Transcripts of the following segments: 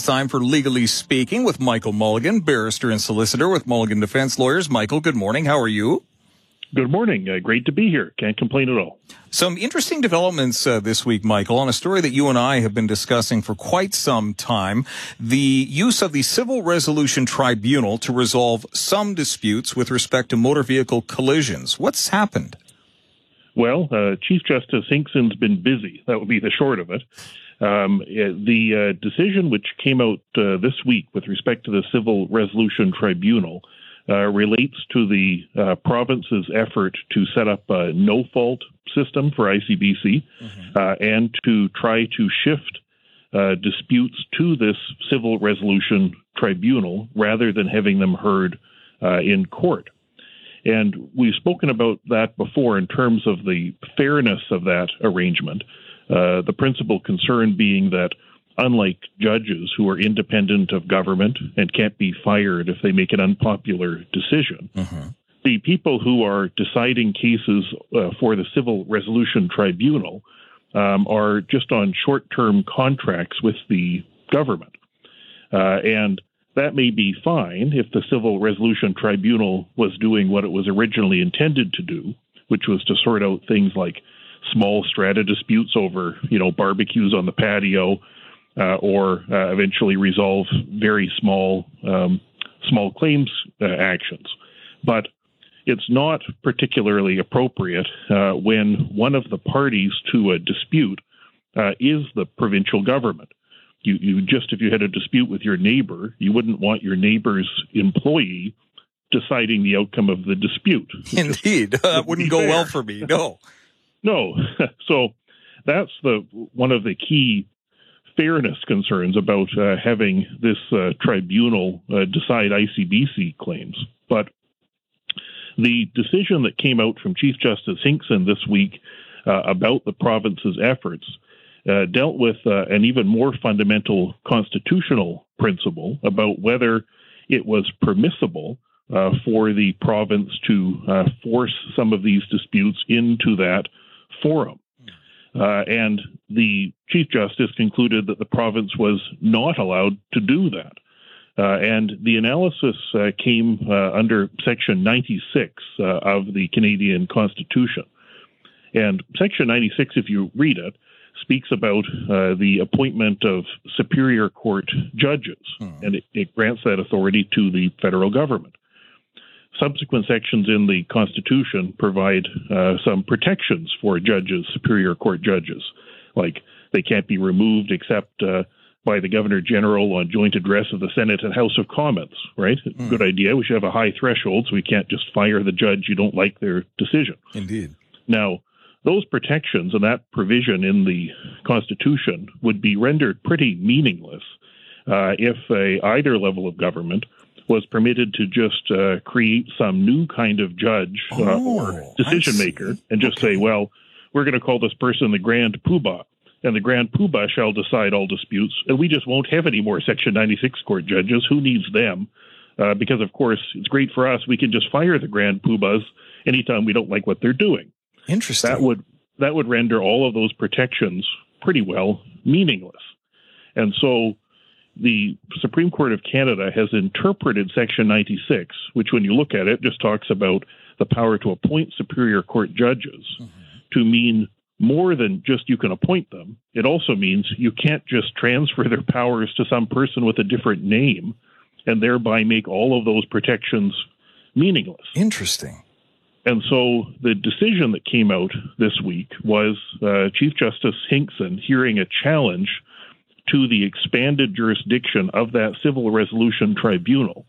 It's time for Legally Speaking with Michael Mulligan, barrister and solicitor with Mulligan Defense Lawyers. Michael, good morning. How are you? Good morning. Uh, great to be here. Can't complain at all. Some interesting developments uh, this week, Michael, on a story that you and I have been discussing for quite some time. The use of the Civil Resolution Tribunal to resolve some disputes with respect to motor vehicle collisions. What's happened? Well, uh, Chief Justice Hinkson's been busy. That would be the short of it. Um, eh, the uh, decision which came out uh, this week with respect to the Civil Resolution Tribunal uh, relates to the uh, province's effort to set up a no fault system for ICBC mm-hmm. Uh, and to try to shift uh, disputes to this Civil Resolution Tribunal rather than having them heard in court. And we've spoken about that before in terms of the fairness of that arrangement. Uh, the principal concern being that, unlike judges who are independent of government and can't be fired if they make an unpopular decision, mm-hmm. the people who are deciding cases uh, for the Civil Resolution Tribunal um, are just on short term contracts with the government. Uh, and that may be fine if the Civil Resolution Tribunal was doing what it was originally intended to do, which was to sort out things like small strata disputes over, you know, barbecues on the patio, uh, or uh, eventually resolve very small um, small claims uh, actions. But it's not particularly appropriate uh, when one of the parties to a dispute uh, is the provincial government you, you just if you had a dispute with your neighbor, you wouldn't want your neighbor's employee deciding the outcome of the dispute. Indeed, that wouldn't go fair. well for me. No, no. so that's the one of the key fairness concerns about uh, having this uh, tribunal uh, decide ICBC claims. But the decision that came out from Chief Justice Hinkson this week uh, about the province's efforts uh, dealt with uh, an even more fundamental constitutional principle about whether it was permissible for the province to force some of these disputes into that forum. Uh, and the Chief Justice concluded that the province was not allowed to do that. Uh, and the analysis came under Section 96 of the Canadian Constitution. And Section 96, if you read it, speaks about uh, the appointment of superior court judges, hmm. and it, it, grants that authority to the federal government. Subsequent sections in the Constitution provide uh, some protections for judges, superior court judges, like they can't be removed except uh, by the Governor General on joint address of the Senate and House of Commons, right? Hmm. Good idea. We should have a high threshold so we can't just fire the judge you don't like their decision. Indeed. Now, those protections and that provision in the Constitution would be rendered pretty meaningless uh, if a, either level of government was permitted to just uh, create some new kind of judge uh, oh, or decision maker and just okay. say, well, we're going to call this person the Grand Poobah. And the Grand Poobah shall decide all disputes, and we just won't have any more Section 96 court judges. Who needs them? Uh, because, of course, it's great for us. We can just fire the Grand Poobahs anytime we don't like what they're doing. Interesting. That would that would render all of those protections pretty well meaningless. And so the Supreme Court of Canada has interpreted Section 96, which, when you look at it, just talks about the power to appoint Superior Court judges, mm-hmm. to mean more than just you can appoint them. It also means you can't just transfer their powers to some person with a different name and thereby make all of those protections meaningless. Interesting. And so the decision that came out this week was uh, Chief Justice Hinkson hearing a challenge to the expanded jurisdiction of that civil resolution tribunal.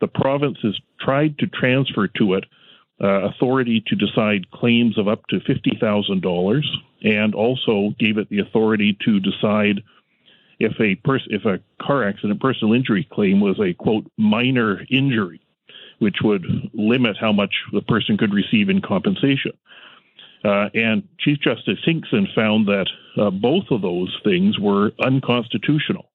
The province has tried to transfer to it uh, authority to decide claims of up to $50,000 and also gave it the authority to decide if a pers- if a car accident personal injury claim was a quote minor injury which would limit how much the person could receive in compensation. Uh, and Chief Justice Hinkson found that uh, both of those things were unconstitutional.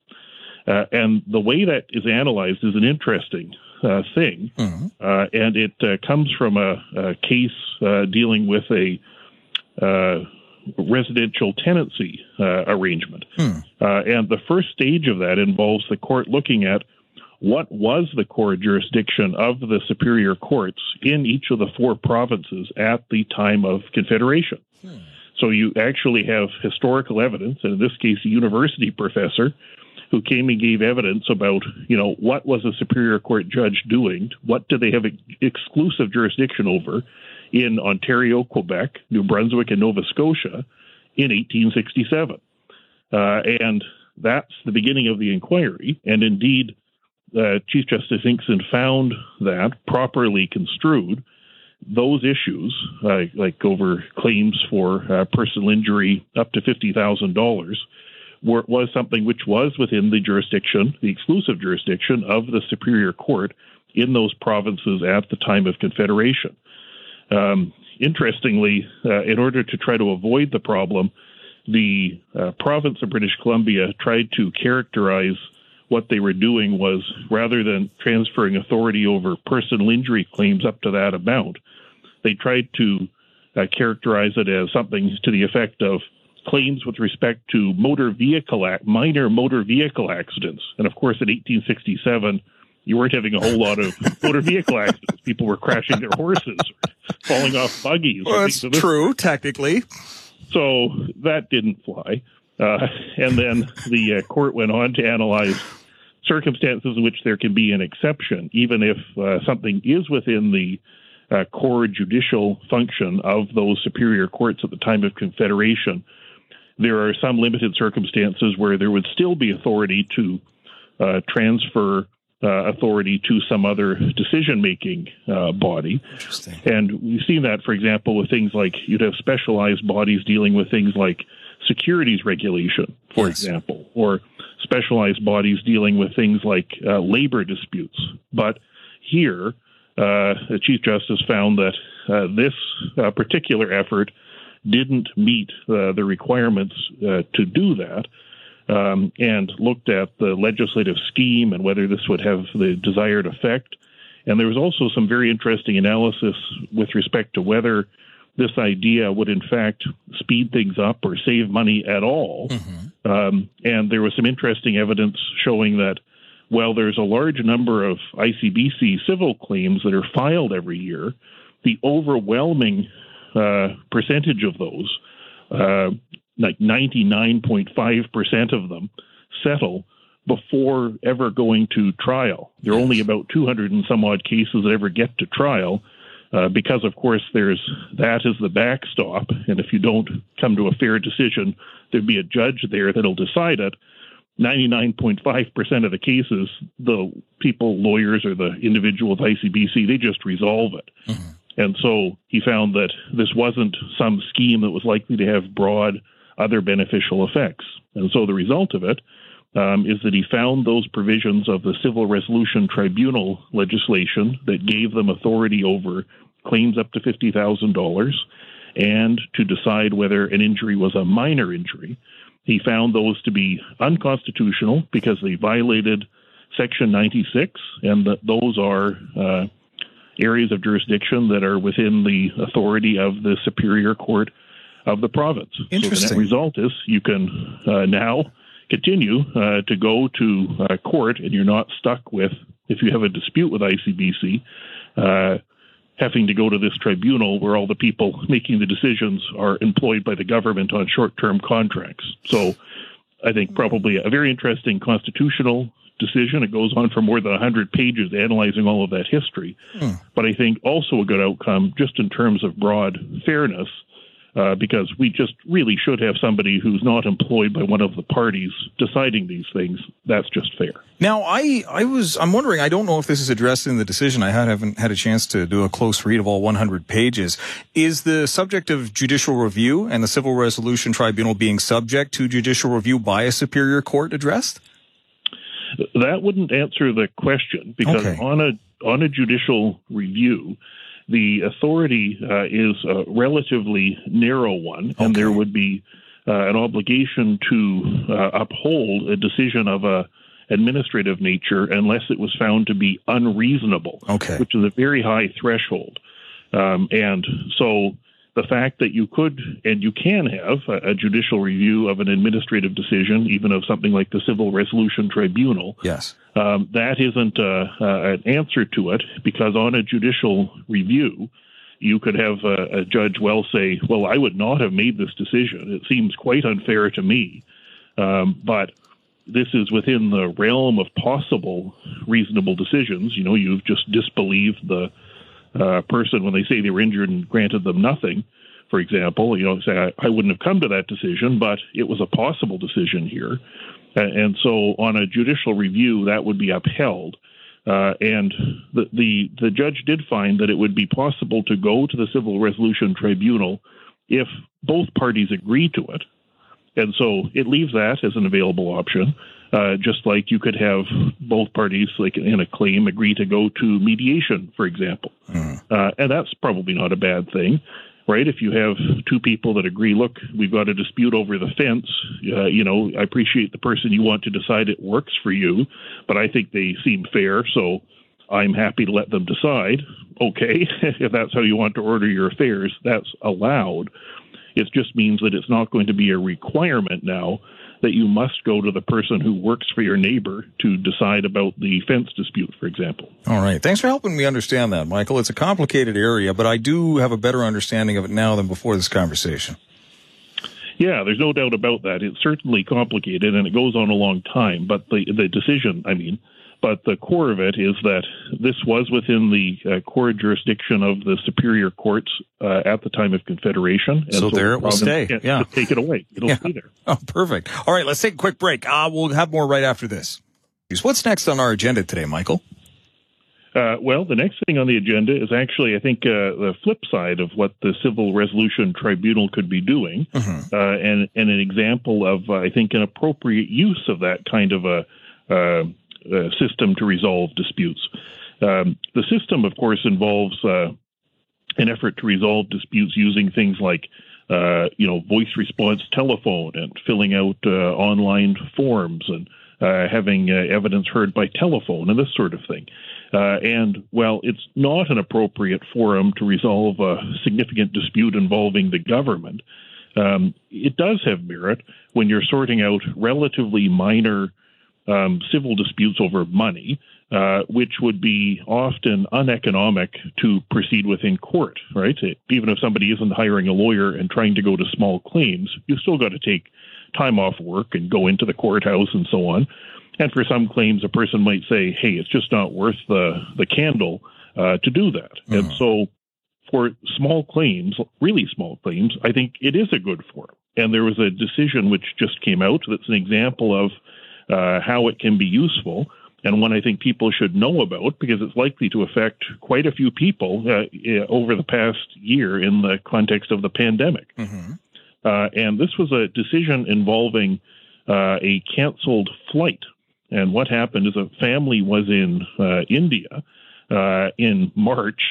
Uh, and the way that is analyzed is an interesting uh, thing. Mm-hmm. Uh, and it uh, comes from a, a case dealing with a residential tenancy uh, arrangement. Hmm. Uh, and the first stage of that involves the court looking at what was the core jurisdiction of the superior courts in each of the four provinces at the time of Confederation. Hmm. So you actually have historical evidence, and in this case, a university professor who came and gave evidence about, you know, what was a superior court judge doing? What do they have exclusive jurisdiction over in Ontario, Quebec, New Brunswick, and Nova Scotia in 1867? Uh, and that's the beginning of the inquiry. And indeed, uh, Chief Justice Hinkson found that properly construed, those issues, uh, like over claims for uh, personal injury up to fifty thousand dollars, was something which was within the jurisdiction, the exclusive jurisdiction of the Superior Court in those provinces at the time of Confederation. Um, interestingly, uh, in order to try to avoid the problem, the uh, province of British Columbia tried to characterize what they were doing was rather than transferring authority over personal injury claims up to that amount, they tried to uh, characterize it as something to the effect of claims with respect to motor vehicle minor motor vehicle accidents. And of course, in 1867, you weren't having a whole lot of motor vehicle accidents. People were crashing their horses, falling off buggies. Well, that's true, technically. So that didn't fly. Uh, and then the uh, court went on to analyze circumstances in which there can be an exception, even if uh, something is within the uh, core judicial function of those superior courts at the time of Confederation. There are some limited circumstances where there would still be authority to uh, transfer uh, authority to some other decision making uh, body. And we've seen that, for example, with things like you'd have specialized bodies dealing with things like securities regulation, for yes. example, or specialized bodies dealing with things like uh, labor disputes. But here, uh, the Chief Justice found that uh, this uh, particular effort didn't meet uh, the requirements to do that. Um, and looked at the legislative scheme and whether this would have the desired effect. And there was also some very interesting analysis with respect to whether this idea would in fact speed things up or save money at all. Mm-hmm. Um, and there was some interesting evidence showing that while there's a large number of ICBC civil claims that are filed every year, the overwhelming uh, percentage of those, uh, like 99.5% of them, settle before ever going to trial. There are only about 200 and some odd cases that ever get to trial uh, because of course there's that as the backstop, and if you don't come to a fair decision, there'd be a judge there that'll decide it. 99.5% of the cases, the people, lawyers, or the individual with ICBC, they just resolve it. Mm-hmm. And so he found that this wasn't some scheme that was likely to have broad other beneficial effects. And so the result of it um, is that he found those provisions of the Civil Resolution Tribunal legislation that gave them authority over claims up to $50,000 and to decide whether an injury was a minor injury. He found those to be unconstitutional because they violated Section 96, and that those are uh, areas of jurisdiction that are within the authority of the Superior Court of the province. Interesting. So the net result is you can uh, now continue uh, to go to uh, court, and you're not stuck with, if you have a dispute with ICBC, uh, having to go to this tribunal where all the people making the decisions are employed by the government on short term contracts. So I think probably a very interesting constitutional decision. It goes on for more than 100 pages analyzing all of that history. Hmm. But I think also a good outcome just in terms of broad fairness uh, because we just really should have somebody who's not employed by one of the parties deciding these things. That's just fair. Now, I, I was, I'm wondering, I don't know if this is addressed in the decision. I haven't had a chance to do a close read of all 100 pages. Is the subject of judicial review and the Civil Resolution Tribunal being subject to judicial review by a superior court addressed? That wouldn't answer the question because okay. on a on a judicial review, the authority uh, is a relatively narrow one, okay. and there would be uh, an obligation to uh, uphold a decision of a administrative nature unless it was found to be unreasonable, okay. which is a very high threshold. Um, and so the fact that you could and you can have a, a, judicial review of an administrative decision, even of something like the Civil Resolution Tribunal. Yes. Um, that isn't uh, uh, an answer to it because on a judicial review, you could have a, a, judge well say, Well, I would not have made this decision. It seems quite unfair to me. Um, but this is within the realm of possible reasonable decisions. You know, you've just disbelieved the uh, person when they say they were injured and granted them nothing, for example. You know, say, I, I wouldn't have come to that decision, but it was a possible decision here. And so on a judicial review, that would be upheld. Uh, and the, the, the judge did find that it would be possible to go to the Civil Resolution Tribunal if both parties agree to it. And so it leaves that as an available option. Uh, just like you could have both parties, like in a claim, agree to go to mediation, for example. Mm. Uh, and that's probably not a bad thing, right? If you have two people that agree, look, we've got a dispute over the fence, uh, you know, I appreciate the person you want to decide it works for you, but I think they seem fair, so I'm happy to let them decide. Okay, if that's how you want to order your affairs, that's allowed. It just means that it's not going to be a requirement now that you must go to the person who works for your neighbor to decide about the fence dispute, for example. All right. Thanks for helping me understand that, Michael. It's a complicated area, but I do have a better understanding of it now than before this conversation. Yeah, there's no doubt about that. It's certainly complicated and it goes on a long time, but the the decision, I mean, but the core of it is that this was within the uh, core jurisdiction of the superior courts uh, at the time of Confederation. And so, so there it will stay. Yeah. Take it away. It'll yeah. stay there. Oh, perfect. All right, let's take a quick break. Uh, we'll have more right after this. What's next on our agenda today, Michael? Uh, well, the next thing on the agenda is actually, I think, uh, the flip side of what the Civil Resolution Tribunal could be doing, mm-hmm. uh, and, and an example of, I think, an appropriate use of that kind of a uh, system to resolve disputes. Um, the system, of course, involves uh, an effort to resolve disputes using things like, uh, you know, voice response telephone and filling out uh, online forms and uh, having evidence heard by telephone and this sort of thing. and while it's not an appropriate forum to resolve a significant dispute involving the government, um, it does have merit when you're sorting out relatively minor um, civil disputes over money, uh, which would be often uneconomic to proceed with in court, right? Even if somebody isn't hiring a lawyer and trying to go to small claims, you still got to take time off work and go into the courthouse and so on. And for some claims, a person might say, "Hey, it's just not worth the the candle uh, to do that." Mm-hmm. And so, for small claims, really small claims, I think it is a good forum. And there was a decision which just came out that's an example of uh, how it can be useful, and one I think people should know about because it's likely to affect quite a few people uh, over the past year in the context of the pandemic. Mm-hmm. Uh, and this was a decision involving uh, a canceled flight. And what happened is a family was in uh, India uh, in March,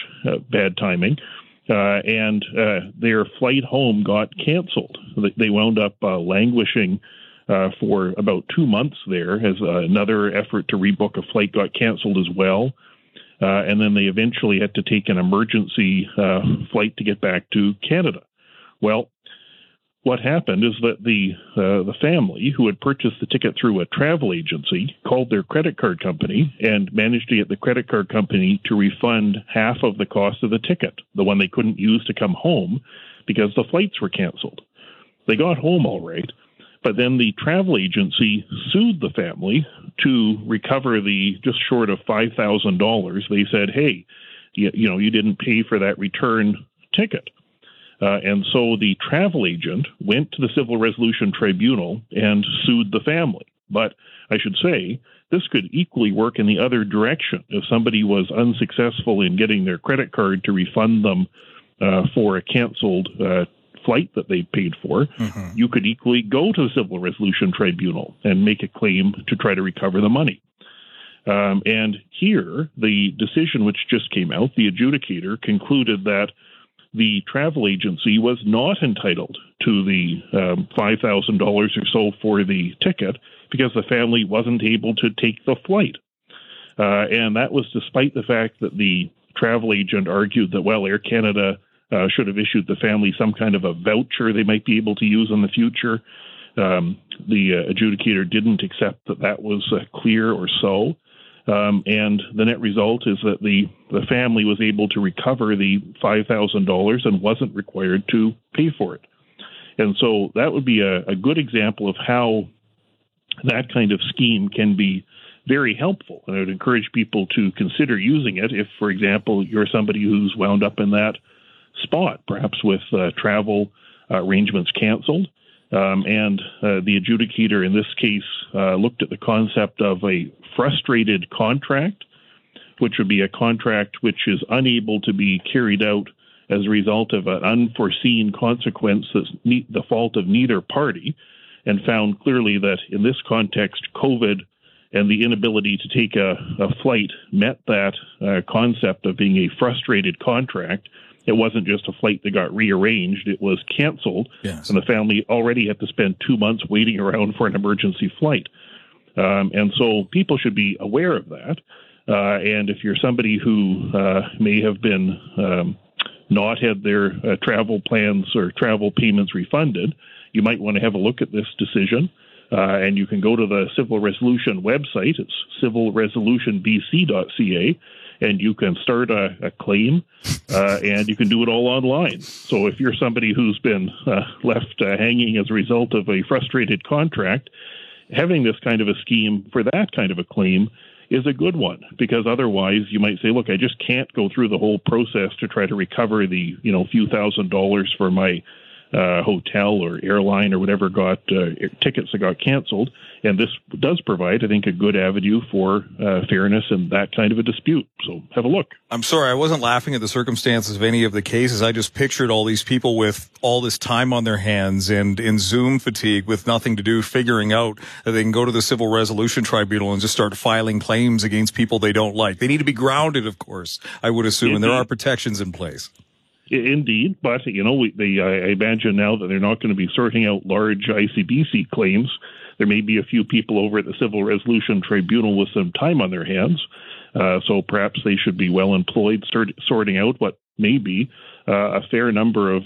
bad timing. Uh, and uh, their flight home got canceled. They wound up uh, languishing uh, for about two months there as uh, another effort to rebook a flight got canceled as well. Uh, and then they eventually had to take an emergency uh, flight to get back to Canada. Well, what happened is that the uh, the family who had purchased the ticket through a travel agency called their credit card company and managed to get the credit card company to refund half of the cost of the ticket, the one they couldn't use to come home because the flights were canceled. They got home all right, but then the travel agency sued the family to recover the just short of $5,000. They said, hey, you, you, know, you didn't pay for that return ticket. Uh, and so the travel agent went to the Civil Resolution Tribunal and sued the family. But I should say, this could equally work in the other direction. If somebody was unsuccessful in getting their credit card to refund them uh, for a canceled uh, flight that they paid for, mm-hmm. you could equally go to the Civil Resolution Tribunal and make a claim to try to recover the money. Um, and here, the decision which just came out, the adjudicator concluded that the travel agency was not entitled to the um, $5,000 or so for the ticket because the family wasn't able to take the flight. Uh, and that was despite the fact that the travel agent argued that, well, Air Canada uh, should have issued the family some kind of a voucher they might be able to use in the future. Um, the uh, adjudicator didn't accept that that was uh, clear or so. Um, and the net result is that the, the family was able to recover the $5,000 and wasn't required to pay for it. And so that would be a, a good example of how that kind of scheme can be very helpful. And I would encourage people to consider using it if, for example, you're somebody who's wound up in that spot, perhaps with uh, travel uh, arrangements canceled. Um, and uh, the adjudicator in this case looked at the concept of a frustrated contract, which would be a contract which is unable to be carried out as a result of an unforeseen consequence that's the fault of neither party, and found clearly that in this context, COVID and the inability to take a, a flight met that uh, concept of being a frustrated contract. It wasn't just a flight that got rearranged, it was canceled. Yes. And the family already had to spend two months waiting around for an emergency flight. Um, and so people should be aware of that. Uh, and if you're somebody who uh, may have been um, not had their uh, travel plans or travel payments refunded, you might want to have a look at this decision. Uh, and you can go to the Civil Resolution website. It's civilresolutionbc.ca, and you can start a, a claim, uh, and you can do it all online. So if you're somebody who's been uh, left uh, hanging as a result of a frustrated contract, having this kind of a scheme for that kind of a claim is a good one because otherwise you might say, look, I just can't go through the whole process to try to recover the you know few thousand dollars for my uh, hotel or airline or whatever got uh, tickets that got canceled. And this does provide, I think, a good avenue for uh, fairness in that kind of a dispute. So have a look. I'm sorry, I wasn't laughing at the circumstances of any of the cases. I just pictured all these people with all this time on their hands and in Zoom fatigue with nothing to do, figuring out that they can go to the Civil Resolution Tribunal and just start filing claims against people they don't like. They need to be grounded, of course, I would assume, and there are protections in place. Indeed, but you know, we, they, I imagine now that they're not going to be sorting out large ICBC claims. There may be a few people over at the Civil Resolution Tribunal with some time on their hands, uh, so perhaps they should be well employed sort, sorting out what may be uh, a fair number of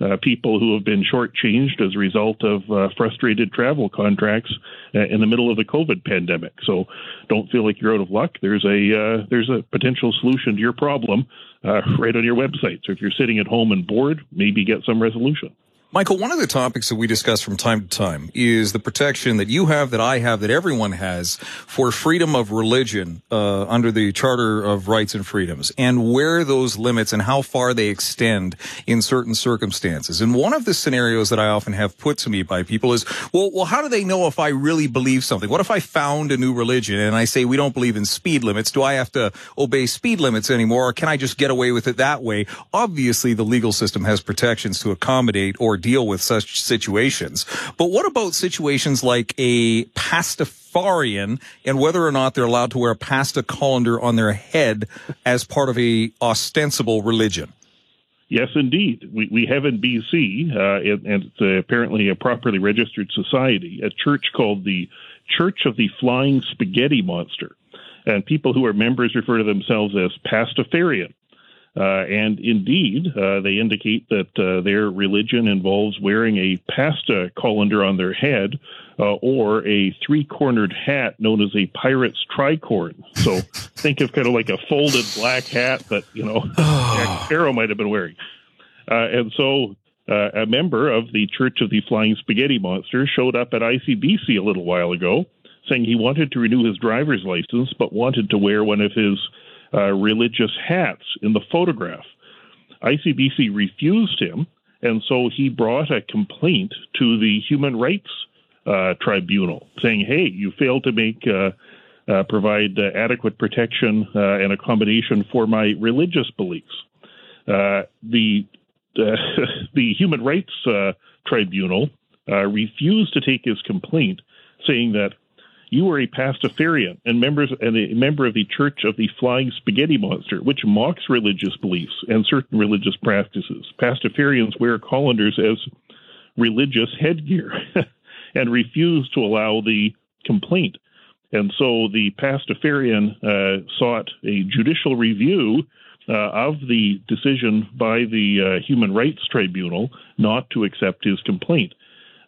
uh, people who have been shortchanged as a result of uh, frustrated travel contracts uh, in the middle of the COVID pandemic. So don't feel like you're out of luck. There's a uh, there's a potential solution to your problem uh, right on your website. So if you're sitting at home and bored, maybe get some resolution. Michael, one of the topics that we discuss from time to time is the protection that you have, that I have, that everyone has for freedom of religion uh, under the Charter of Rights and Freedoms, and where those limits and how far they extend in certain circumstances. And one of the scenarios that I often have put to me by people is, well, well, how do they know if I really believe something? What if I found a new religion and I say we don't believe in speed limits? Do I have to obey speed limits anymore, or can I just get away with it that way? Obviously, the legal system has protections to accommodate or deal with such situations. But what about situations like a Pastafarian and whether or not they're allowed to wear a pasta colander on their head as part of a ostensible religion? Yes, indeed. We, we have in BC, uh, and, and it's uh, apparently a properly registered society, a church called the Church of the Flying Spaghetti Monster. And people who are members refer to themselves as Pastafarian. Uh, and indeed, uh, they indicate that uh, their religion involves wearing a pasta colander on their head uh, or a three cornered hat known as a pirate's tricorn. So think of kind of like a folded black hat that, you know, Jack Sparrow might have been wearing. Uh, and so uh, a member of the Church of the Flying Spaghetti Monster showed up at ICBC a little while ago saying he wanted to renew his driver's license but wanted to wear one of his uh, religious hats in the photograph. ICBC refused him, and so he brought a complaint to the Human Rights uh, Tribunal saying, hey, you failed to make. Uh, uh, provide adequate protection and accommodation for my religious beliefs. The the Human Rights Tribunal refused to take his complaint, saying that you are a Pastafarian and members and a member of the Church of the Flying Spaghetti Monster, which mocks religious beliefs and certain religious practices. Pastafarians wear colanders as religious headgear and refuse to allow the complaint. And so the Pastafarian uh, sought a judicial review uh, of the decision by the uh, Human Rights Tribunal not to accept his complaint.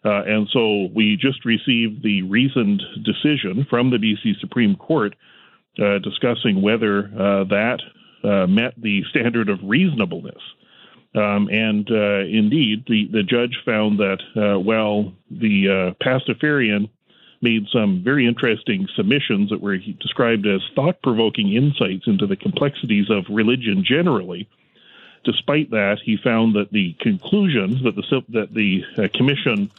Uh, and so we just received the reasoned decision from the BC Supreme Court uh, discussing whether uh, that uh, met the standard of reasonableness. Um, and indeed, the, the judge found that, well, the Pastafarian made some very interesting submissions that were described as thought provoking insights into the complexities of religion generally. Despite that, he found that the conclusion that the, that the uh, commission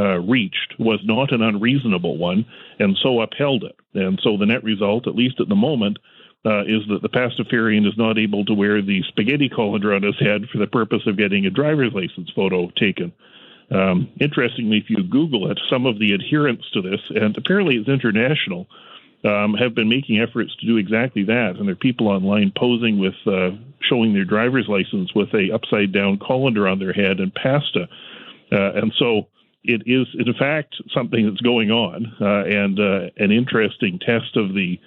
uh, reached was not an unreasonable one, and so upheld it. And so the net result, at least at the moment, uh, is that the Pastafarian is not able to wear the spaghetti colander on his head for the purpose of getting a driver's license photo taken. Um, interestingly, if you Google it, some of the adherents to this, and apparently it's international, um, have been making efforts to do exactly that. And there are people online posing with uh, showing their driver's license with a upside down colander on their head and pasta. Uh, and so it is, in fact, something that's going on uh, and uh, an interesting test of the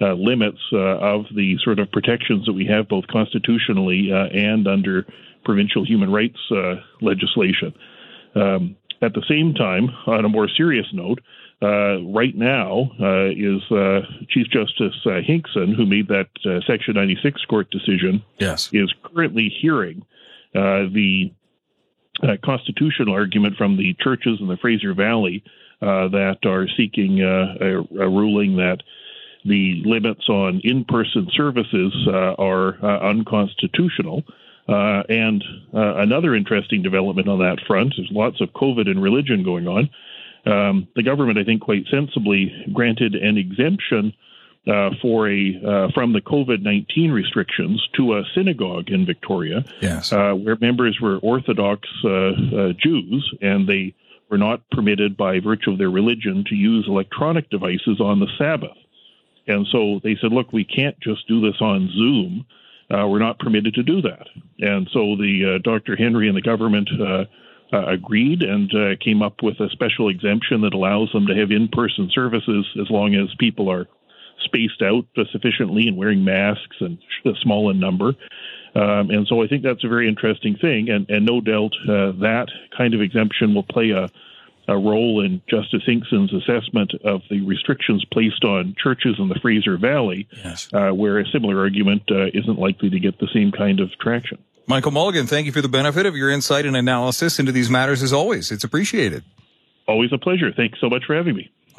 uh, limits uh, of the sort of protections that we have both constitutionally and under provincial human rights legislation. Um, at the same time, on a more serious note, uh, right now uh, is uh, Chief Justice uh, Hinkson, who made that uh, Section 96 court decision, yes. is currently hearing uh, constitutional argument from the churches in the Fraser Valley that are seeking a, a, ruling that the limits on in person services are unconstitutional. Uh, and uh, another interesting development on that front, there's lots of COVID and religion going on. Um, the government, I think, quite sensibly granted an exemption uh, for a uh, from the COVID nineteen restrictions to a synagogue in Victoria, yes. Uh, where members were Orthodox uh, Jews, and they were not permitted by virtue of their religion to use electronic devices on the Sabbath. And so they said, look, we can't just do this on Zoom uh, were not permitted to do that. And so the uh, Dr. Henry and the government uh, uh agreed and uh, came up with a special exemption that allows them to have in-person services as long as people are spaced out sufficiently and wearing masks and small in number. Um, and so I think that's a very interesting thing, and, and no doubt uh, that kind of exemption will play a a role in Justice Hinkson's assessment of the restrictions placed on churches in the Fraser Valley, yes. uh, where a similar argument uh, isn't likely to get the same kind of traction. Michael Mulligan, thank you for the benefit of your insight and analysis into these matters as always. It's appreciated. Always a pleasure. Thanks so much for having me.